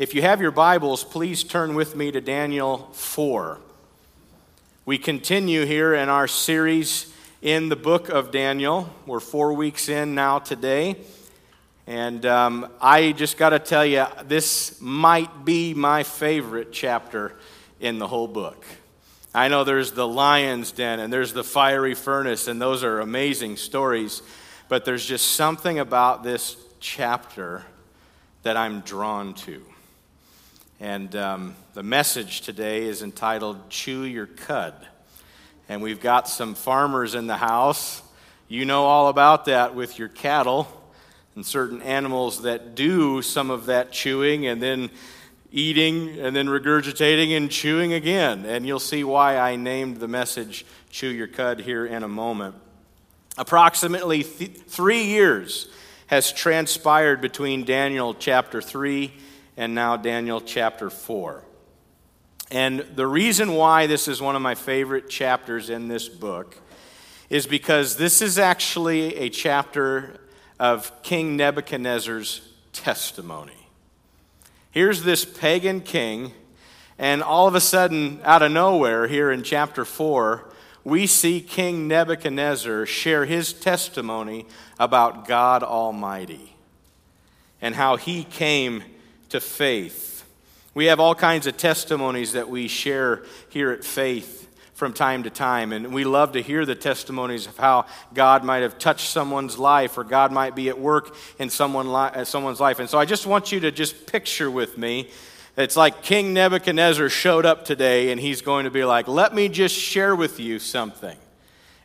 If you have your Bibles, please turn with me to Daniel 4. We continue here in our series in the book of Daniel. We're four weeks in now today. And um, I just got to tell you, this might be my favorite chapter in the whole book. I know there's the lion's den and there's the fiery furnace, and those are amazing stories. But there's just something about this chapter that I'm drawn to. And um, the message today is entitled Chew Your Cud. And we've got some farmers in the house. You know all about that with your cattle and certain animals that do some of that chewing and then eating and then regurgitating and chewing again. And you'll see why I named the message Chew Your Cud here in a moment. Approximately th- three years has transpired between Daniel chapter 3 and now Daniel chapter 4. And the reason why this is one of my favorite chapters in this book is because this is actually a chapter of King Nebuchadnezzar's testimony. Here's this pagan king, and all of a sudden, out of nowhere, here in chapter 4, we see King Nebuchadnezzar share his testimony about God Almighty and how he came to faith. We have all kinds of testimonies that we share here at Faith from time to time, and we love to hear the testimonies of how God might have touched someone's life or God might be at work in someone li- uh, someone's life. And so I just want you to just picture with me. It's like King Nebuchadnezzar showed up today, and he's going to be like, Let me just share with you something.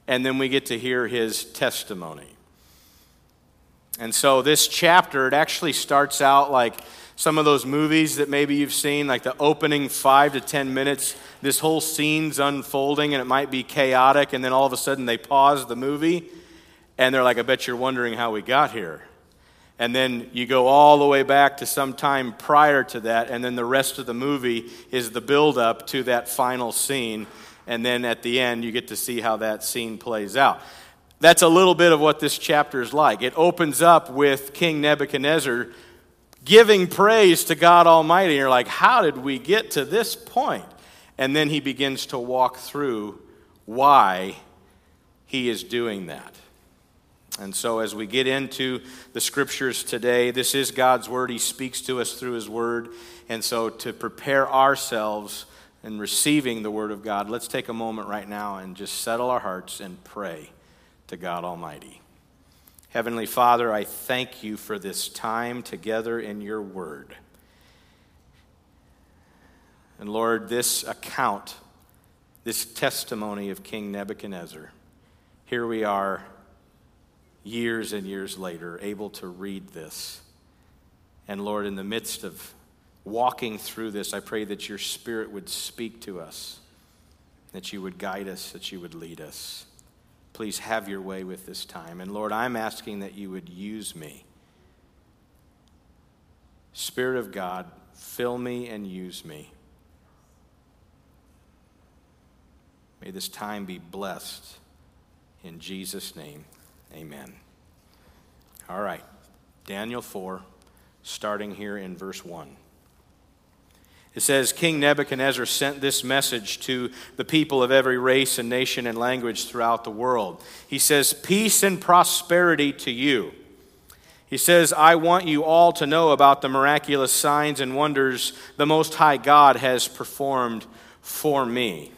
And then we get to hear his testimony. And so this chapter, it actually starts out like some of those movies that maybe you've seen, like the opening five to ten minutes, this whole scene's unfolding and it might be chaotic, and then all of a sudden they pause the movie and they're like, I bet you're wondering how we got here. And then you go all the way back to some time prior to that, and then the rest of the movie is the build up to that final scene. And then at the end, you get to see how that scene plays out. That's a little bit of what this chapter is like. It opens up with King Nebuchadnezzar giving praise to God Almighty. And you're like, how did we get to this point? And then he begins to walk through why he is doing that. And so, as we get into the scriptures today, this is God's word. He speaks to us through his word. And so, to prepare ourselves in receiving the word of God, let's take a moment right now and just settle our hearts and pray to God Almighty. Heavenly Father, I thank you for this time together in your word. And Lord, this account, this testimony of King Nebuchadnezzar, here we are years and years later, able to read this. And Lord, in the midst of walking through this, I pray that your Spirit would speak to us, that you would guide us, that you would lead us please have your way with this time. And Lord, I'm asking that you would use me. Spirit of God, fill me and use me. May this time be blessed. In Jesus' name, amen. All right, Daniel 4, starting here in verse 1. It says King Nebuchadnezzar sent this message to the people of every race and nation and language throughout the world. He says, Peace and prosperity to you. He says, I want you all to know about the miraculous signs and wonders the Most High God has performed for me.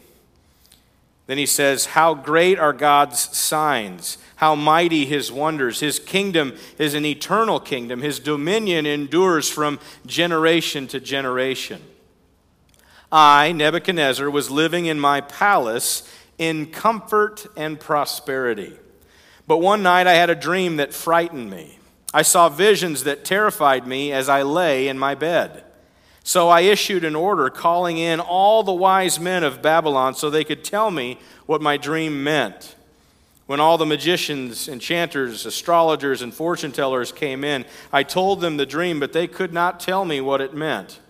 Then he says, How great are God's signs, how mighty his wonders. His kingdom is an eternal kingdom, his dominion endures from generation to generation. I, Nebuchadnezzar, was living in my palace in comfort and prosperity. But one night I had a dream that frightened me. I saw visions that terrified me as I lay in my bed. So I issued an order calling in all the wise men of Babylon so they could tell me what my dream meant. When all the magicians, enchanters, astrologers, and fortune tellers came in, I told them the dream, but they could not tell me what it meant.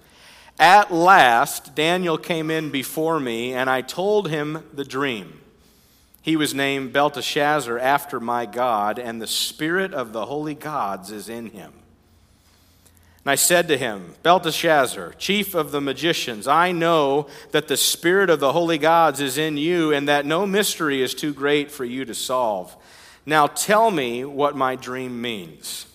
At last, Daniel came in before me, and I told him the dream. He was named Belteshazzar after my God, and the spirit of the holy gods is in him. And I said to him, Belteshazzar, chief of the magicians, I know that the spirit of the holy gods is in you, and that no mystery is too great for you to solve. Now tell me what my dream means.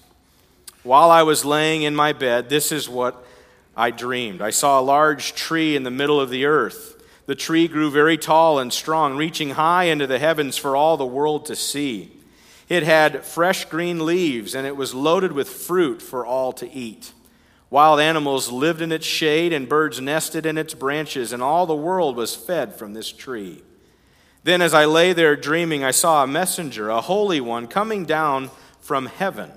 While I was laying in my bed, this is what I dreamed. I saw a large tree in the middle of the earth. The tree grew very tall and strong, reaching high into the heavens for all the world to see. It had fresh green leaves, and it was loaded with fruit for all to eat. Wild animals lived in its shade, and birds nested in its branches, and all the world was fed from this tree. Then, as I lay there dreaming, I saw a messenger, a holy one, coming down from heaven.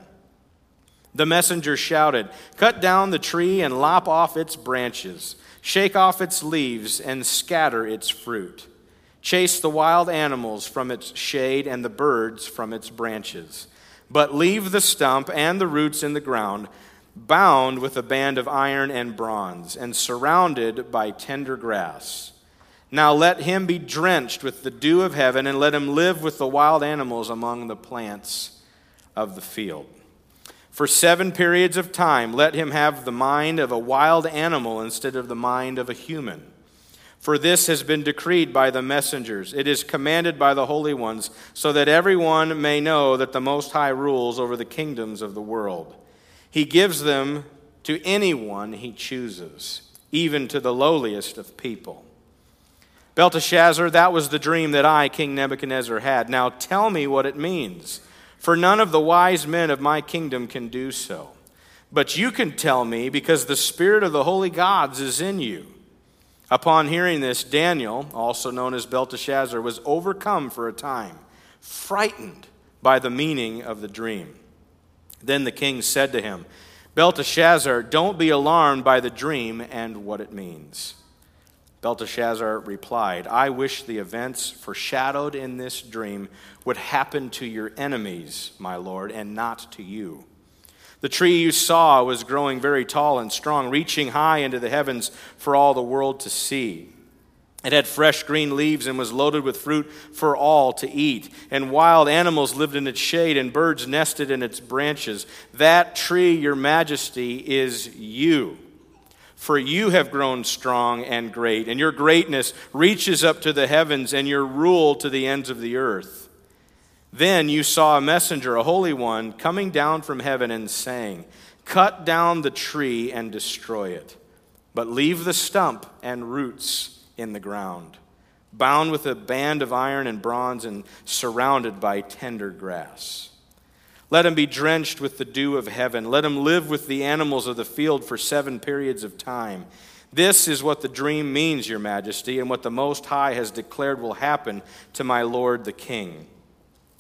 The messenger shouted, Cut down the tree and lop off its branches, shake off its leaves, and scatter its fruit. Chase the wild animals from its shade and the birds from its branches. But leave the stump and the roots in the ground bound with a band of iron and bronze, and surrounded by tender grass. Now let him be drenched with the dew of heaven, and let him live with the wild animals among the plants of the field. For seven periods of time, let him have the mind of a wild animal instead of the mind of a human. For this has been decreed by the messengers. It is commanded by the holy ones, so that everyone may know that the Most High rules over the kingdoms of the world. He gives them to anyone he chooses, even to the lowliest of people. Belteshazzar, that was the dream that I, King Nebuchadnezzar, had. Now tell me what it means, for none of the wise men of my kingdom can do so. But you can tell me because the spirit of the holy gods is in you. Upon hearing this, Daniel, also known as Belteshazzar, was overcome for a time, frightened by the meaning of the dream. Then the king said to him, Belteshazzar, don't be alarmed by the dream and what it means. Belteshazzar replied, I wish the events foreshadowed in this dream would happen to your enemies, my lord, and not to you. The tree you saw was growing very tall and strong, reaching high into the heavens for all the world to see. It had fresh green leaves and was loaded with fruit for all to eat. And wild animals lived in its shade, and birds nested in its branches. That tree, your majesty, is you. For you have grown strong and great, and your greatness reaches up to the heavens, and your rule to the ends of the earth. Then you saw a messenger, a holy one, coming down from heaven and saying, Cut down the tree and destroy it, but leave the stump and roots in the ground, bound with a band of iron and bronze and surrounded by tender grass. Let him be drenched with the dew of heaven. Let him live with the animals of the field for seven periods of time. This is what the dream means, Your Majesty, and what the Most High has declared will happen to my Lord the King.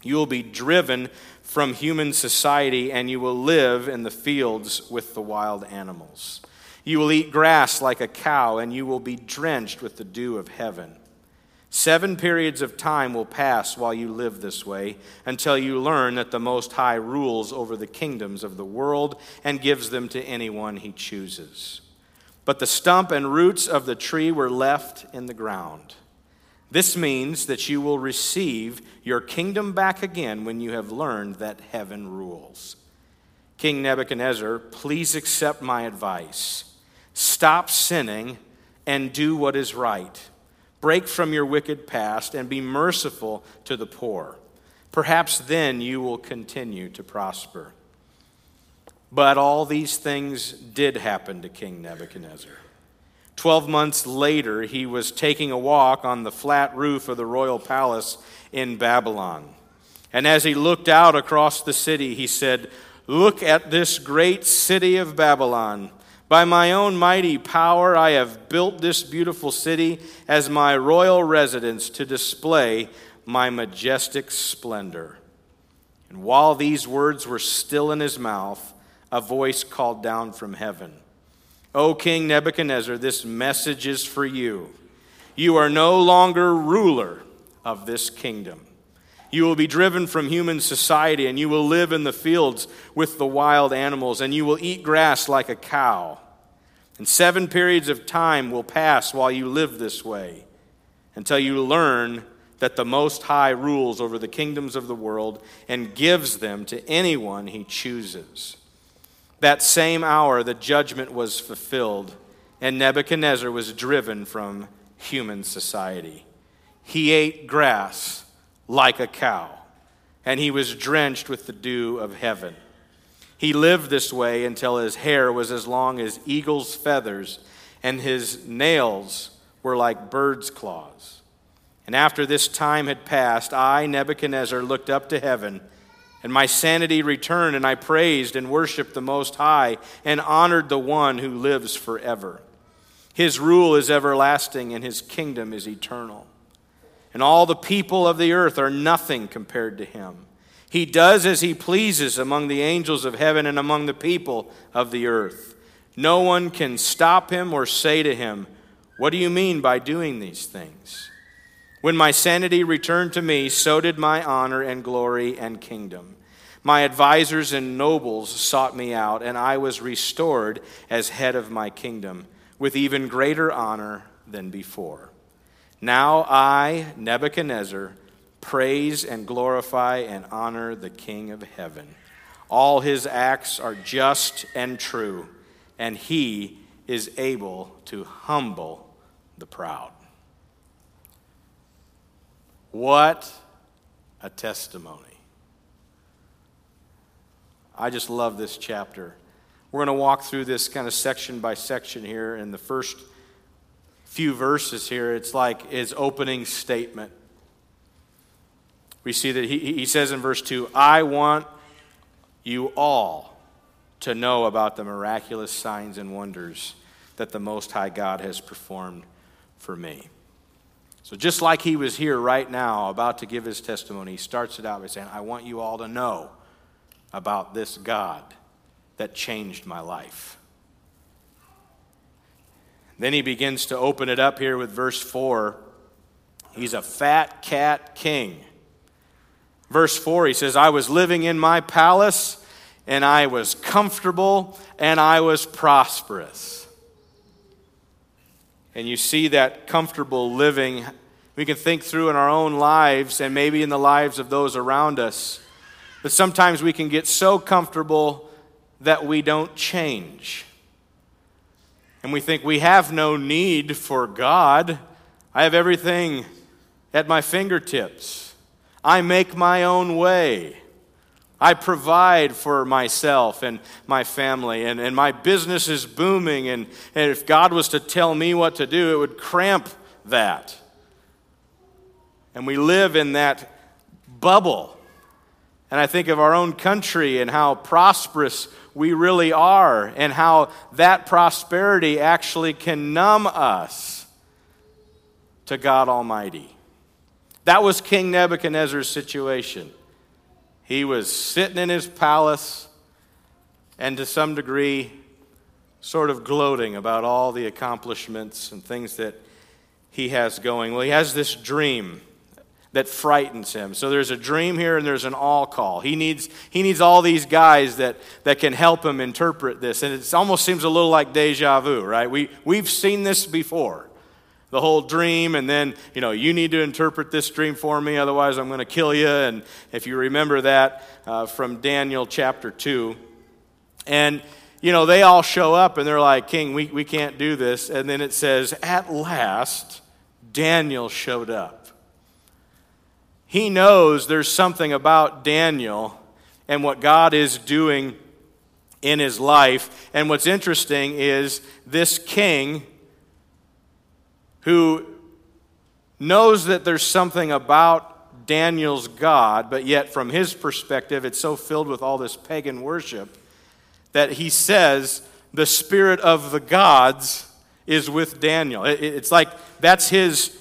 You will be driven from human society, and you will live in the fields with the wild animals. You will eat grass like a cow, and you will be drenched with the dew of heaven. Seven periods of time will pass while you live this way until you learn that the Most High rules over the kingdoms of the world and gives them to anyone he chooses. But the stump and roots of the tree were left in the ground. This means that you will receive your kingdom back again when you have learned that heaven rules. King Nebuchadnezzar, please accept my advice. Stop sinning and do what is right. Break from your wicked past and be merciful to the poor. Perhaps then you will continue to prosper. But all these things did happen to King Nebuchadnezzar. Twelve months later, he was taking a walk on the flat roof of the royal palace in Babylon. And as he looked out across the city, he said, Look at this great city of Babylon by my own mighty power, I have built this beautiful city as my royal residence to display my majestic splendor. And while these words were still in his mouth, a voice called down from heaven O King Nebuchadnezzar, this message is for you. You are no longer ruler of this kingdom. You will be driven from human society, and you will live in the fields with the wild animals, and you will eat grass like a cow. And seven periods of time will pass while you live this way until you learn that the Most High rules over the kingdoms of the world and gives them to anyone he chooses. That same hour, the judgment was fulfilled, and Nebuchadnezzar was driven from human society. He ate grass like a cow, and he was drenched with the dew of heaven. He lived this way until his hair was as long as eagle's feathers, and his nails were like bird's claws. And after this time had passed, I, Nebuchadnezzar, looked up to heaven, and my sanity returned, and I praised and worshiped the Most High, and honored the one who lives forever. His rule is everlasting, and his kingdom is eternal. And all the people of the earth are nothing compared to him. He does as he pleases among the angels of heaven and among the people of the earth. No one can stop him or say to him, What do you mean by doing these things? When my sanity returned to me, so did my honor and glory and kingdom. My advisers and nobles sought me out, and I was restored as head of my kingdom, with even greater honor than before. Now I, Nebuchadnezzar, praise and glorify and honor the King of heaven. All his acts are just and true, and he is able to humble the proud. What a testimony. I just love this chapter. We're going to walk through this kind of section by section here. In the first few verses here, it's like his opening statement we see that he, he says in verse 2 I want you all to know about the miraculous signs and wonders that the Most High God has performed for me. So, just like he was here right now about to give his testimony, he starts it out by saying, I want you all to know about this God that changed my life. Then he begins to open it up here with verse 4. He's a fat cat king. Verse 4, he says, I was living in my palace, and I was comfortable, and I was prosperous. And you see that comfortable living, we can think through in our own lives and maybe in the lives of those around us. But sometimes we can get so comfortable that we don't change. And we think we have no need for God. I have everything at my fingertips. I make my own way. I provide for myself and my family, and, and my business is booming. And, and if God was to tell me what to do, it would cramp that. And we live in that bubble. And I think of our own country and how prosperous we really are, and how that prosperity actually can numb us to God Almighty. That was King Nebuchadnezzar's situation. He was sitting in his palace and to some degree sort of gloating about all the accomplishments and things that he has going. Well, he has this dream that frightens him. So there's a dream here and there's an all call. He needs, he needs all these guys that, that can help him interpret this. And it almost seems a little like deja vu, right? We, we've seen this before the whole dream, and then, you know, you need to interpret this dream for me, otherwise I'm going to kill you. And if you remember that uh, from Daniel chapter 2. And, you know, they all show up and they're like, King, we, we can't do this. And then it says, At last, Daniel showed up. He knows there's something about Daniel and what God is doing in his life. And what's interesting is this king who knows that there's something about Daniel's God, but yet from his perspective, it's so filled with all this pagan worship that he says the spirit of the gods is with Daniel. It's like that's his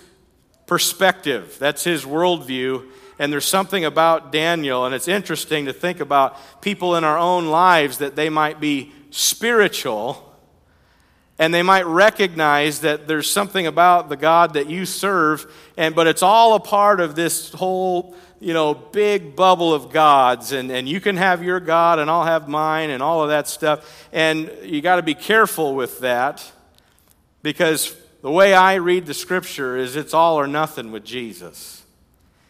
perspective, that's his worldview. And there's something about Daniel, and it's interesting to think about people in our own lives that they might be spiritual and they might recognize that there's something about the God that you serve, and but it's all a part of this whole you know big bubble of gods, and, and you can have your God and I'll have mine and all of that stuff. And you got to be careful with that because the way I read the scripture is it's all or nothing with Jesus.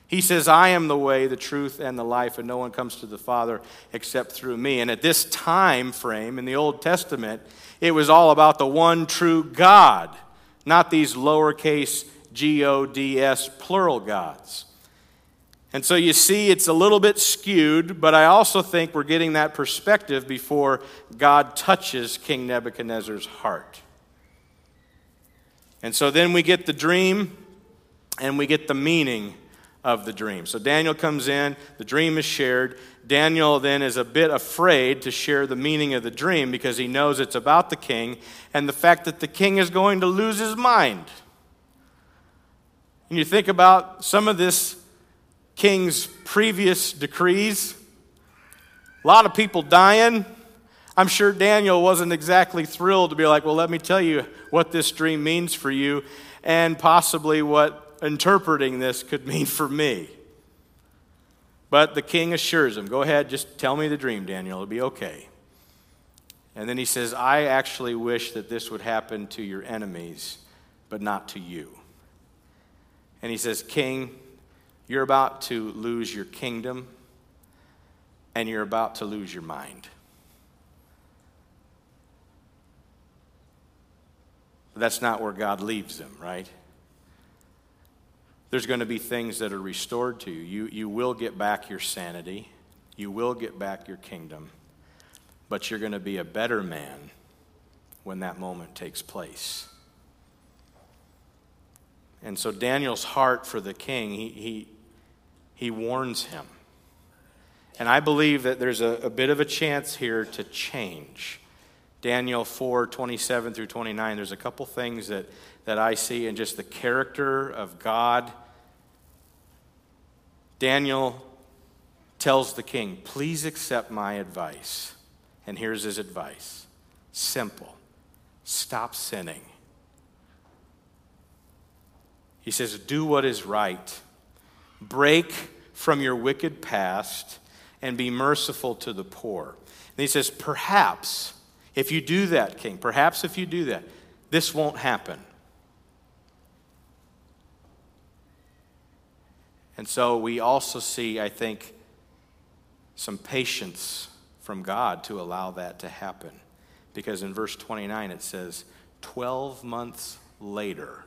He says, I am the way, the truth, and the life, and no one comes to the Father except through me. And at this time frame in the Old Testament, it was all about the one true God, not these lowercase G O D S plural gods. And so you see, it's a little bit skewed, but I also think we're getting that perspective before God touches King Nebuchadnezzar's heart. And so then we get the dream and we get the meaning of the dream. So Daniel comes in, the dream is shared. Daniel then is a bit afraid to share the meaning of the dream because he knows it's about the king and the fact that the king is going to lose his mind. And you think about some of this king's previous decrees. A lot of people dying. I'm sure Daniel wasn't exactly thrilled to be like, well, let me tell you what this dream means for you and possibly what interpreting this could mean for me. But the king assures him, go ahead, just tell me the dream, Daniel, it'll be okay. And then he says, I actually wish that this would happen to your enemies, but not to you. And he says, King, you're about to lose your kingdom and you're about to lose your mind. That's not where God leaves them, right? There's going to be things that are restored to you. You, you will get back your sanity, you will get back your kingdom, but you're going to be a better man when that moment takes place. And so Daniel's heart for the king, he, he, he warns him. And I believe that there's a, a bit of a chance here to change. Daniel 4 27 through 29, there's a couple things that, that I see in just the character of God. Daniel tells the king, Please accept my advice. And here's his advice simple stop sinning. He says, Do what is right Break from your wicked past and be merciful to the poor. And he says, Perhaps if you do that, King, perhaps if you do that, this won't happen. And so we also see, I think, some patience from God to allow that to happen. Because in verse 29 it says, 12 months later,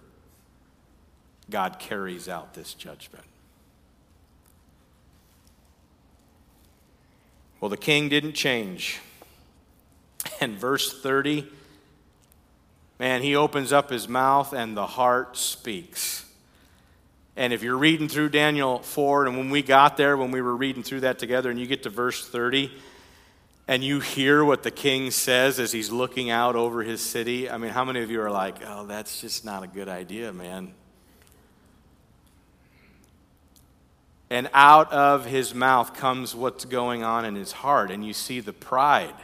God carries out this judgment. Well, the king didn't change. And verse 30, man, he opens up his mouth and the heart speaks. And if you're reading through Daniel 4, and when we got there, when we were reading through that together, and you get to verse 30, and you hear what the king says as he's looking out over his city, I mean, how many of you are like, oh, that's just not a good idea, man? And out of his mouth comes what's going on in his heart. And you see the pride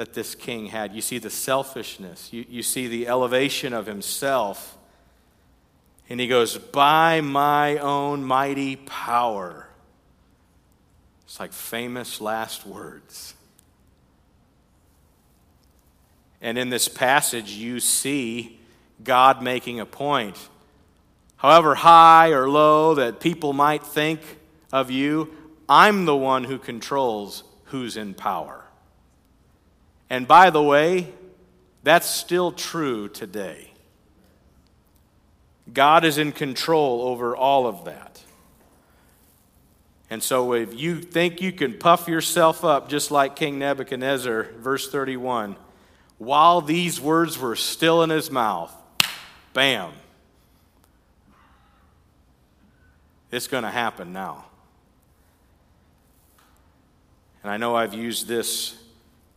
that this king had. You see the selfishness. You, you see the elevation of himself. And he goes, By my own mighty power. It's like famous last words. And in this passage, you see God making a point however high or low that people might think of you, I'm the one who controls who's in power. And by the way, that's still true today. God is in control over all of that. And so if you think you can puff yourself up just like King Nebuchadnezzar, verse 31, while these words were still in his mouth, bam, It's going to happen now. And I know I've used this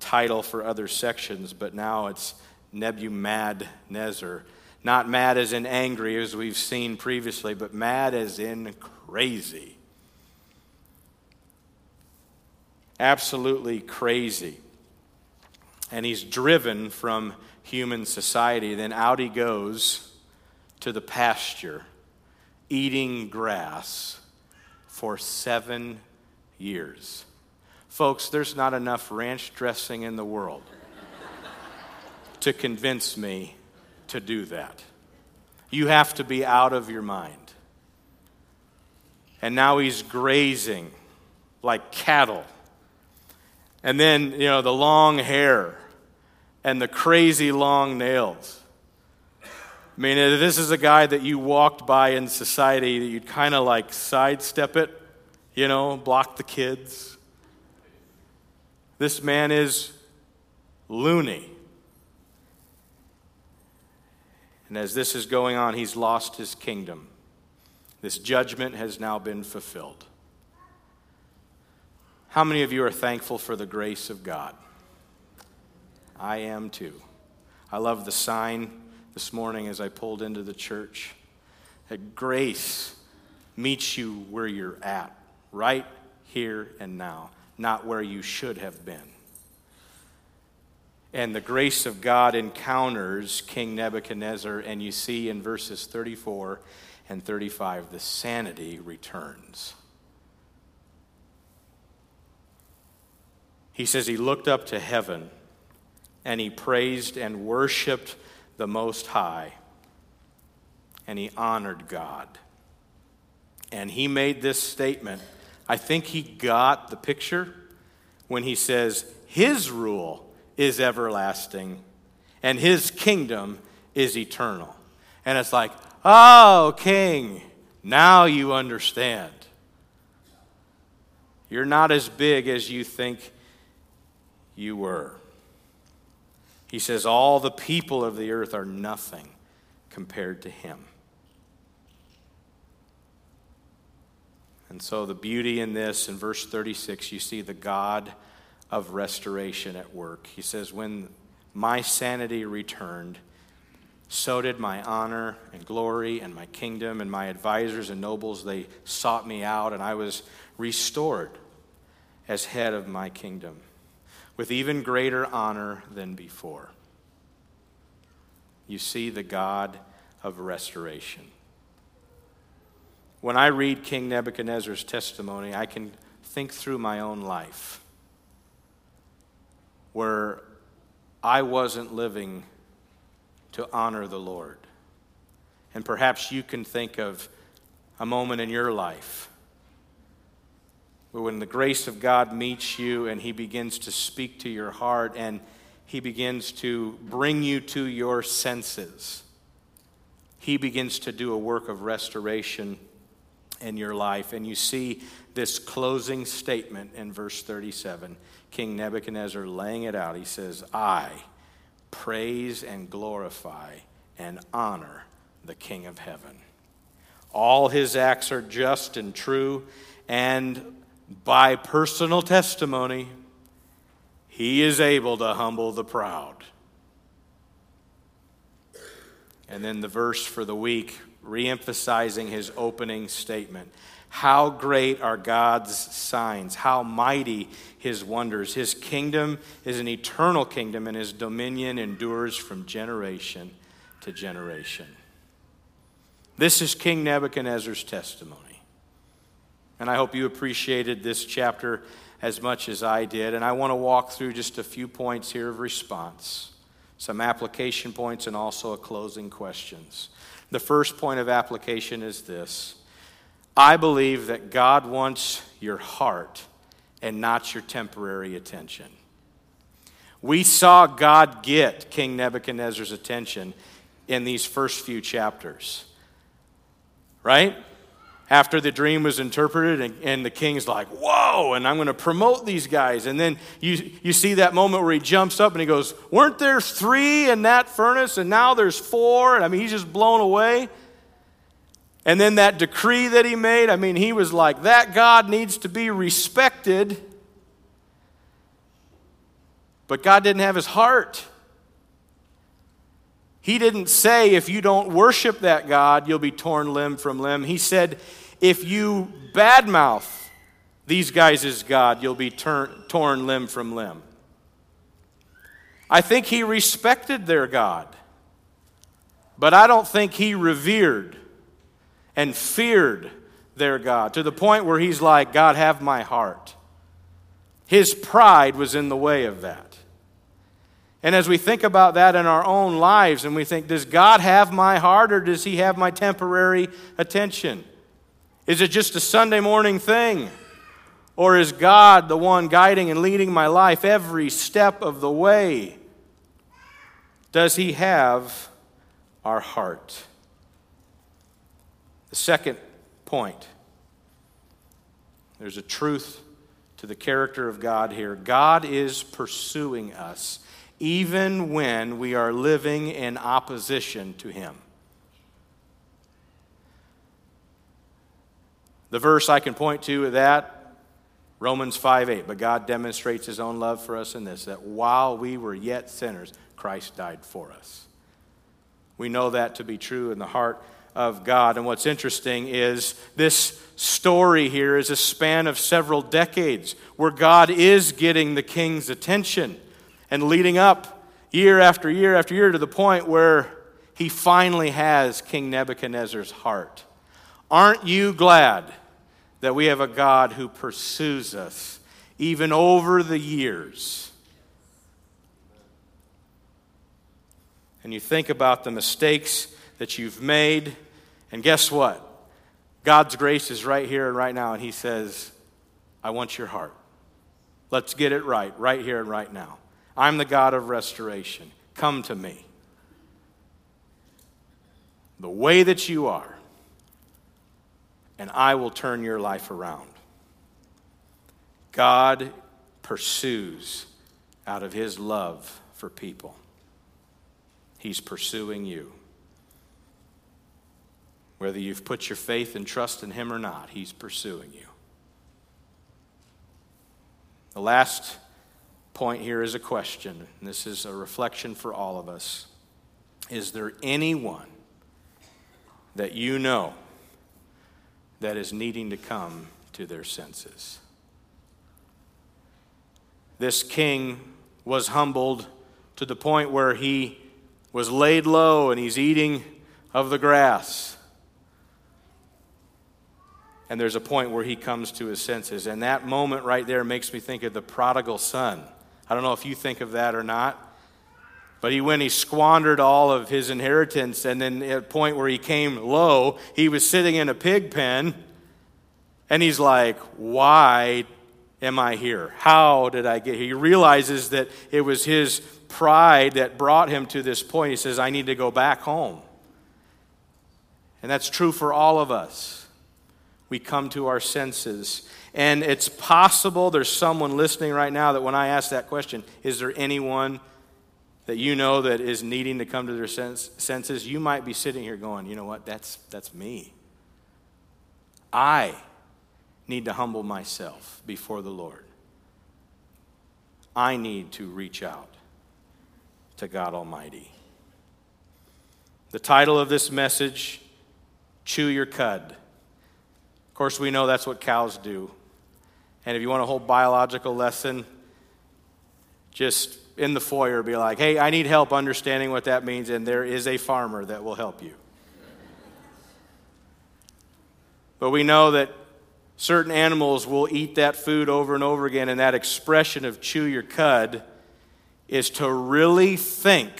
title for other sections, but now it's Nebuchadnezzar. Not mad as in angry, as we've seen previously, but mad as in crazy. Absolutely crazy. And he's driven from human society. Then out he goes to the pasture eating grass for seven years. Folks, there's not enough ranch dressing in the world to convince me to do that. You have to be out of your mind. and now he's grazing like cattle. And then, you know, the long hair and the crazy long nails. I mean, uh, this is a guy that you walked by in society that you'd kind of like sidestep it, you know, block the kids. This man is loony. And as this is going on, he's lost his kingdom. This judgment has now been fulfilled. How many of you are thankful for the grace of God? I am too. I love the sign this morning as I pulled into the church that grace meets you where you're at, right here and now, not where you should have been. And the grace of God encounters King Nebuchadnezzar, and you see in verses 34 and 35, the sanity returns. He says he looked up to heaven and he praised and worshiped the Most High and he honored God. And he made this statement. I think he got the picture when he says, His rule is everlasting and his kingdom is eternal. And it's like, Oh, King, now you understand. You're not as big as you think you were. He says, All the people of the earth are nothing compared to him. And so, the beauty in this, in verse 36, you see the God of restoration at work. He says, When my sanity returned, so did my honor and glory and my kingdom and my advisors and nobles. They sought me out, and I was restored as head of my kingdom with even greater honor than before. You see the God of restoration. When I read King Nebuchadnezzar's testimony, I can think through my own life where I wasn't living to honor the Lord. And perhaps you can think of a moment in your life where when the grace of God meets you and He begins to speak to your heart and He begins to bring you to your senses, He begins to do a work of restoration in your life. And you see this closing statement in verse 37 King Nebuchadnezzar laying it out. He says, I praise and glorify and honor the King of heaven. All his acts are just and true, and by personal testimony, he is able to humble the proud. And then the verse for the week, reemphasizing his opening statement. How great are God's signs, how mighty his wonders. His kingdom is an eternal kingdom, and his dominion endures from generation to generation. This is King Nebuchadnezzar's testimony. And I hope you appreciated this chapter as much as I did. And I want to walk through just a few points here of response, some application points, and also a closing questions. The first point of application is this I believe that God wants your heart and not your temporary attention. We saw God get King Nebuchadnezzar's attention in these first few chapters, right? After the dream was interpreted, and, and the king's like, Whoa, and I'm going to promote these guys. And then you, you see that moment where he jumps up and he goes, Weren't there three in that furnace, and now there's four? And I mean, he's just blown away. And then that decree that he made, I mean, he was like, that God needs to be respected. But God didn't have his heart. He didn't say, if you don't worship that God, you'll be torn limb from limb. He said, if you badmouth these guys as God, you'll be torn limb from limb. I think he respected their God, but I don't think he revered and feared their God to the point where he's like, God, have my heart. His pride was in the way of that. And as we think about that in our own lives and we think, does God have my heart or does he have my temporary attention? Is it just a Sunday morning thing? Or is God the one guiding and leading my life every step of the way? Does He have our heart? The second point there's a truth to the character of God here. God is pursuing us even when we are living in opposition to Him. The verse I can point to that, Romans 5 8. But God demonstrates his own love for us in this that while we were yet sinners, Christ died for us. We know that to be true in the heart of God. And what's interesting is this story here is a span of several decades where God is getting the king's attention and leading up year after year after year to the point where he finally has King Nebuchadnezzar's heart. Aren't you glad that we have a God who pursues us even over the years. And you think about the mistakes that you've made, and guess what? God's grace is right here and right now, and He says, I want your heart. Let's get it right, right here and right now. I'm the God of restoration. Come to me. The way that you are and I will turn your life around. God pursues out of his love for people. He's pursuing you. Whether you've put your faith and trust in him or not, he's pursuing you. The last point here is a question, this is a reflection for all of us. Is there anyone that you know that is needing to come to their senses. This king was humbled to the point where he was laid low and he's eating of the grass. And there's a point where he comes to his senses. And that moment right there makes me think of the prodigal son. I don't know if you think of that or not. But he, went, he squandered all of his inheritance, and then at a point where he came low, he was sitting in a pig pen, and he's like, Why am I here? How did I get here? He realizes that it was his pride that brought him to this point. He says, I need to go back home. And that's true for all of us. We come to our senses. And it's possible there's someone listening right now that when I ask that question, is there anyone that you know that is needing to come to their sense, senses, you might be sitting here going, you know what, that's, that's me. I need to humble myself before the Lord. I need to reach out to God Almighty. The title of this message, Chew Your Cud. Of course, we know that's what cows do. And if you want a whole biological lesson, just in the foyer be like, hey, I need help understanding what that means, and there is a farmer that will help you. But we know that certain animals will eat that food over and over again, and that expression of chew your cud is to really think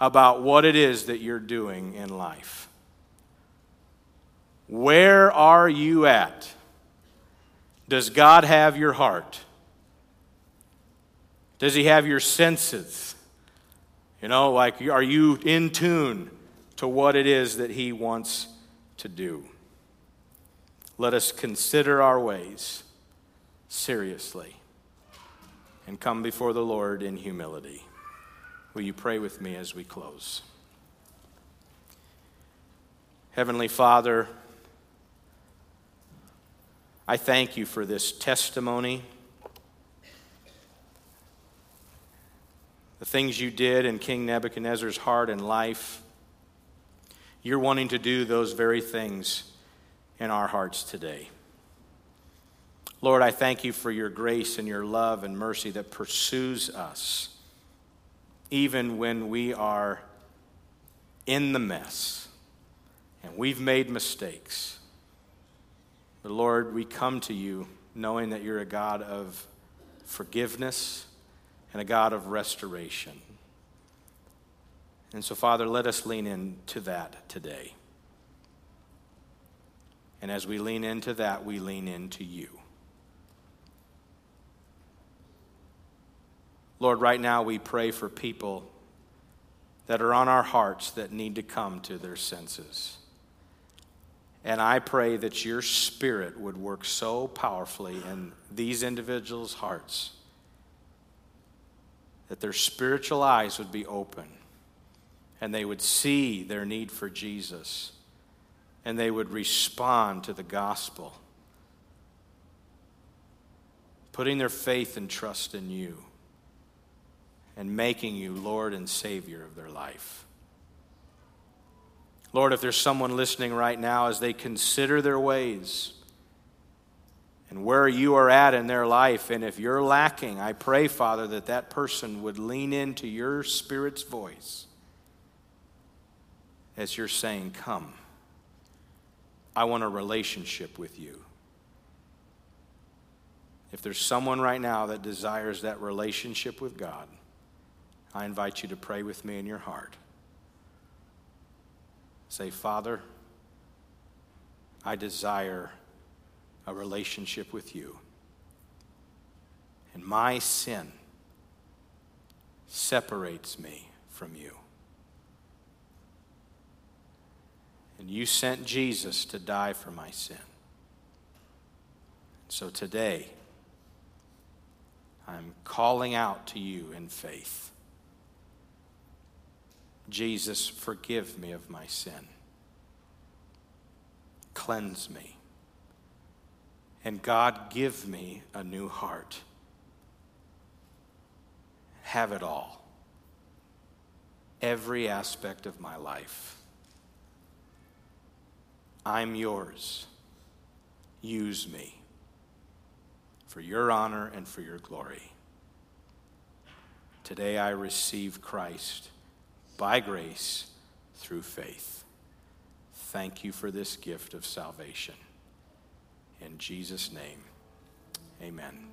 about what it is that you're doing in life. Where are you at? Does God have your heart? Does he have your senses? You know, like, are you in tune to what it is that he wants to do? Let us consider our ways seriously and come before the Lord in humility. Will you pray with me as we close? Heavenly Father, I thank you for this testimony. the things you did in King Nebuchadnezzar's heart and life, you're wanting to do those very things in our hearts today. Lord, I thank you for your grace and your love and mercy that pursues us even when we are in the mess and we've made mistakes. But Lord, we come to you knowing that you're a God of forgiveness and a God of restoration. And so, Father, let us lean into that today. And as we lean into that, we lean into you. Lord, right now we pray for people that are on our hearts that need to come to their senses. And I pray that your spirit would work so powerfully in these individuals' hearts that their spiritual eyes would be open and they would see their need for Jesus and they would respond to the gospel, putting their faith and trust in you and making you Lord and Savior of their life. Lord, if there's someone listening right now as they consider their ways and where you are at in their life, and if you're lacking, I pray, Father, that that person would lean into your Spirit's voice as you're saying, Come, I want a relationship with you. If there's someone right now that desires that relationship with God, I invite you to pray with me in your heart. Say, Father, I desire a relationship with you. And my sin separates me from you. And you sent Jesus to die for my sin. So today, I'm calling out to you in faith. Jesus, forgive me of my sin. Cleanse me. And God, give me a new heart. Have it all. Every aspect of my life. I'm yours. Use me for your honor and for your glory. Today I receive Christ by grace through faith. Thank you for this gift of salvation. In Jesus' name, amen.